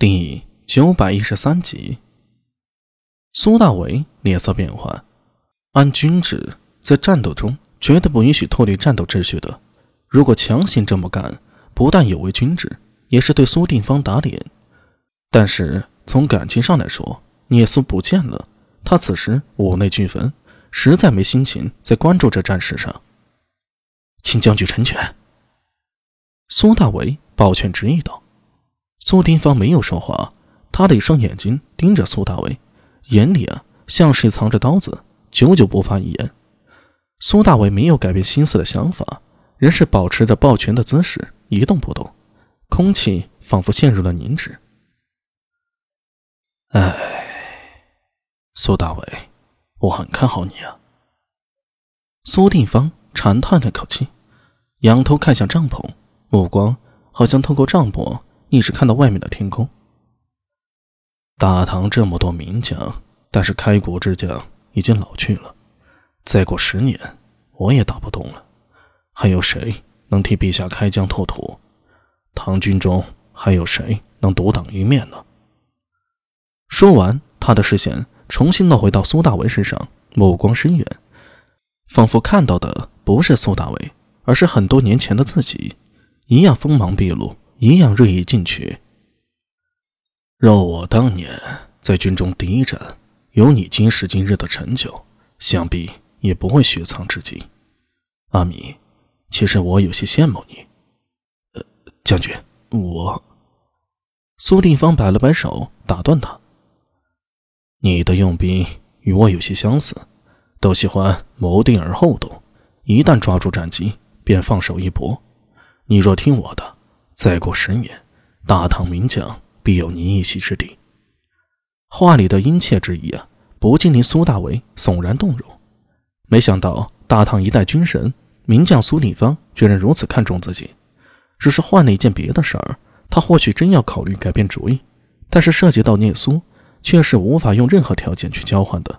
第九百一十三集，苏大为脸色变幻。按军制，在战斗中绝对不允许脱离战斗秩序的。如果强行这么干，不但有违军制，也是对苏定方打脸。但是从感情上来说，聂苏不见了，他此时五内俱焚，实在没心情再关注这战事上。请将军成全。苏大为抱拳执意道。苏定方没有说话，他的一双眼睛盯着苏大伟，眼里啊像是藏着刀子，久久不发一言。苏大伟没有改变心思的想法，仍是保持着抱拳的姿势，一动不动，空气仿佛陷入了凝滞。唉，苏大伟，我很看好你啊。苏定方长叹了口气，仰头看向帐篷，目光好像透过帐篷。一直看到外面的天空。大唐这么多名将，但是开国之将已经老去了，再过十年，我也打不动了。还有谁能替陛下开疆拓土？唐军中还有谁能独当一面呢？说完，他的视线重新落回到苏大为身上，目光深远，仿佛看到的不是苏大为，而是很多年前的自己，一样锋芒毕露。一样锐意进取。若我当年在军中第一战有你今时今日的成就，想必也不会雪藏至今。阿米，其实我有些羡慕你。呃，将军，我……苏定方摆了摆手，打断他：“你的用兵与我有些相似，都喜欢谋定而后动，一旦抓住战机便放手一搏。你若听我的。”再过十年，大唐名将必有你一席之地。话里的殷切之意啊，不禁令苏大为悚然动容。没想到大唐一代军神名将苏定方居然如此看重自己。只是换了一件别的事儿，他或许真要考虑改变主意。但是涉及到聂苏，却是无法用任何条件去交换的。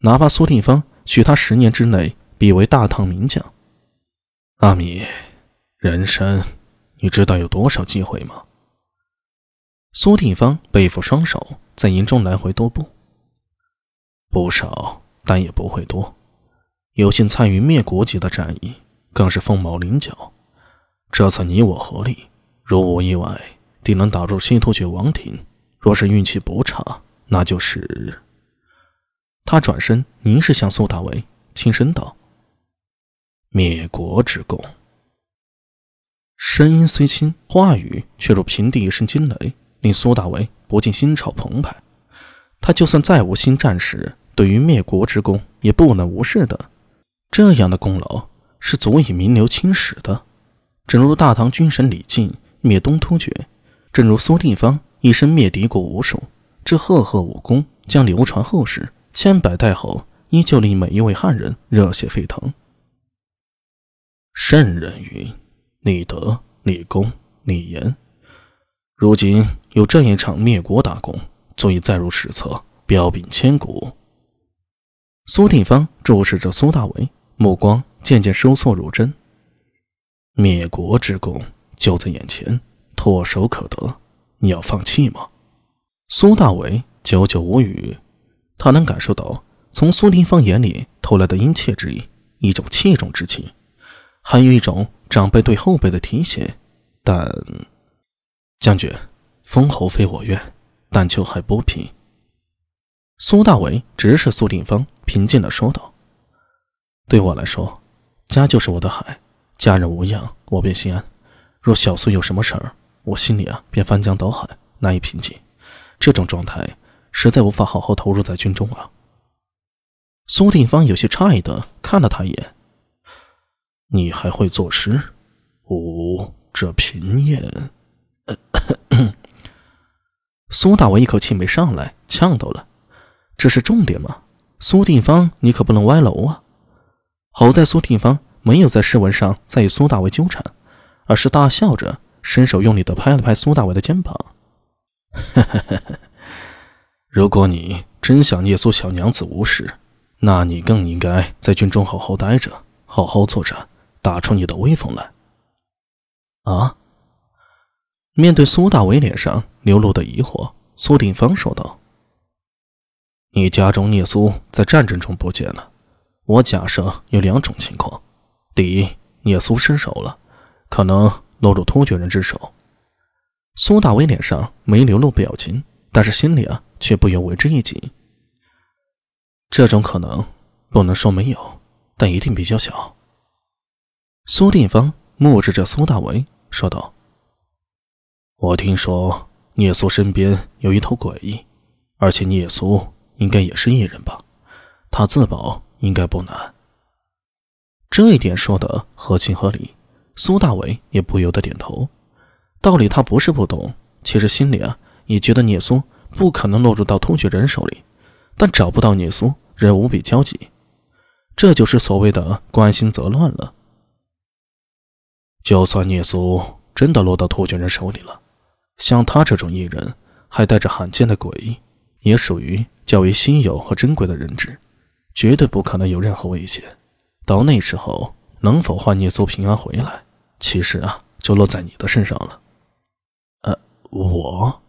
哪怕苏定方许他十年之内必为大唐名将，阿米，人生。你知道有多少机会吗？苏定方背负双手，在营中来回踱步。不少，但也不会多。有幸参与灭国级的战役，更是凤毛麟角。这次你我合力，如无意外，定能打入西突厥王庭。若是运气不差，那就是……他转身凝视向苏大为，轻声道：“灭国之功。”声音虽轻，话语却如平地一声惊雷，令苏大为不禁心潮澎湃。他就算再无心战士，对于灭国之功也不能无视的。这样的功劳是足以名留青史的。正如大唐军神李靖灭东突厥，正如苏定方一生灭敌国无数，这赫赫武功将流传后世，千百代后依旧令每一位汉人热血沸腾。圣人云。立德、立功、立言，如今有这一场灭国大功，足以载入史册，彪炳千古。苏定方注视着苏大为，目光渐渐收缩入针。灭国之功就在眼前，唾手可得，你要放弃吗？苏大为久久无语，他能感受到从苏定方眼里透来的殷切之意，一种器重之情，还有一种。长辈对后辈的提携，但将军，封侯非我愿，但求还不平。苏大为直视苏定方，平静的说道：“对我来说，家就是我的海，家人无恙，我便心安。若小苏有什么事儿，我心里啊便翻江倒海，难以平静。这种状态，实在无法好好投入在军中啊。”苏定方有些诧异的看了他一眼。你还会作诗？哦，这平咽。苏大为一口气没上来，呛到了。这是重点吗？苏定方，你可不能歪楼啊！好在苏定方没有在诗文上再与苏大为纠缠，而是大笑着，伸手用力的拍了拍苏大为的肩膀。如果你真想聂苏小娘子无事，那你更应该在军中好好待着，好好作战。打出你的威风来！啊！面对苏大伟脸上流露的疑惑，苏定方说道：“你家中聂苏在战争中不见了，我假设有两种情况：第一，聂苏失手了，可能落入突厥人之手。”苏大伟脸上没流露表情，但是心里啊却不由为之一紧。这种可能不能说没有，但一定比较小。苏定方目视着苏大伟说道。我听说聂苏身边有一头诡异，而且聂苏应该也是异人吧？他自保应该不难。这一点说的合情合理，苏大伟也不由得点头。道理他不是不懂，其实心里啊也觉得聂苏不可能落入到突厥人手里，但找不到聂苏，人无比焦急，这就是所谓的关心则乱了。就算聂苏真的落到突厥人手里了。像他这种异人，还带着罕见的诡异，也属于较为稀有和珍贵的人质，绝对不可能有任何危险。到那时候，能否换聂苏平安回来，其实啊，就落在你的身上了。呃，我。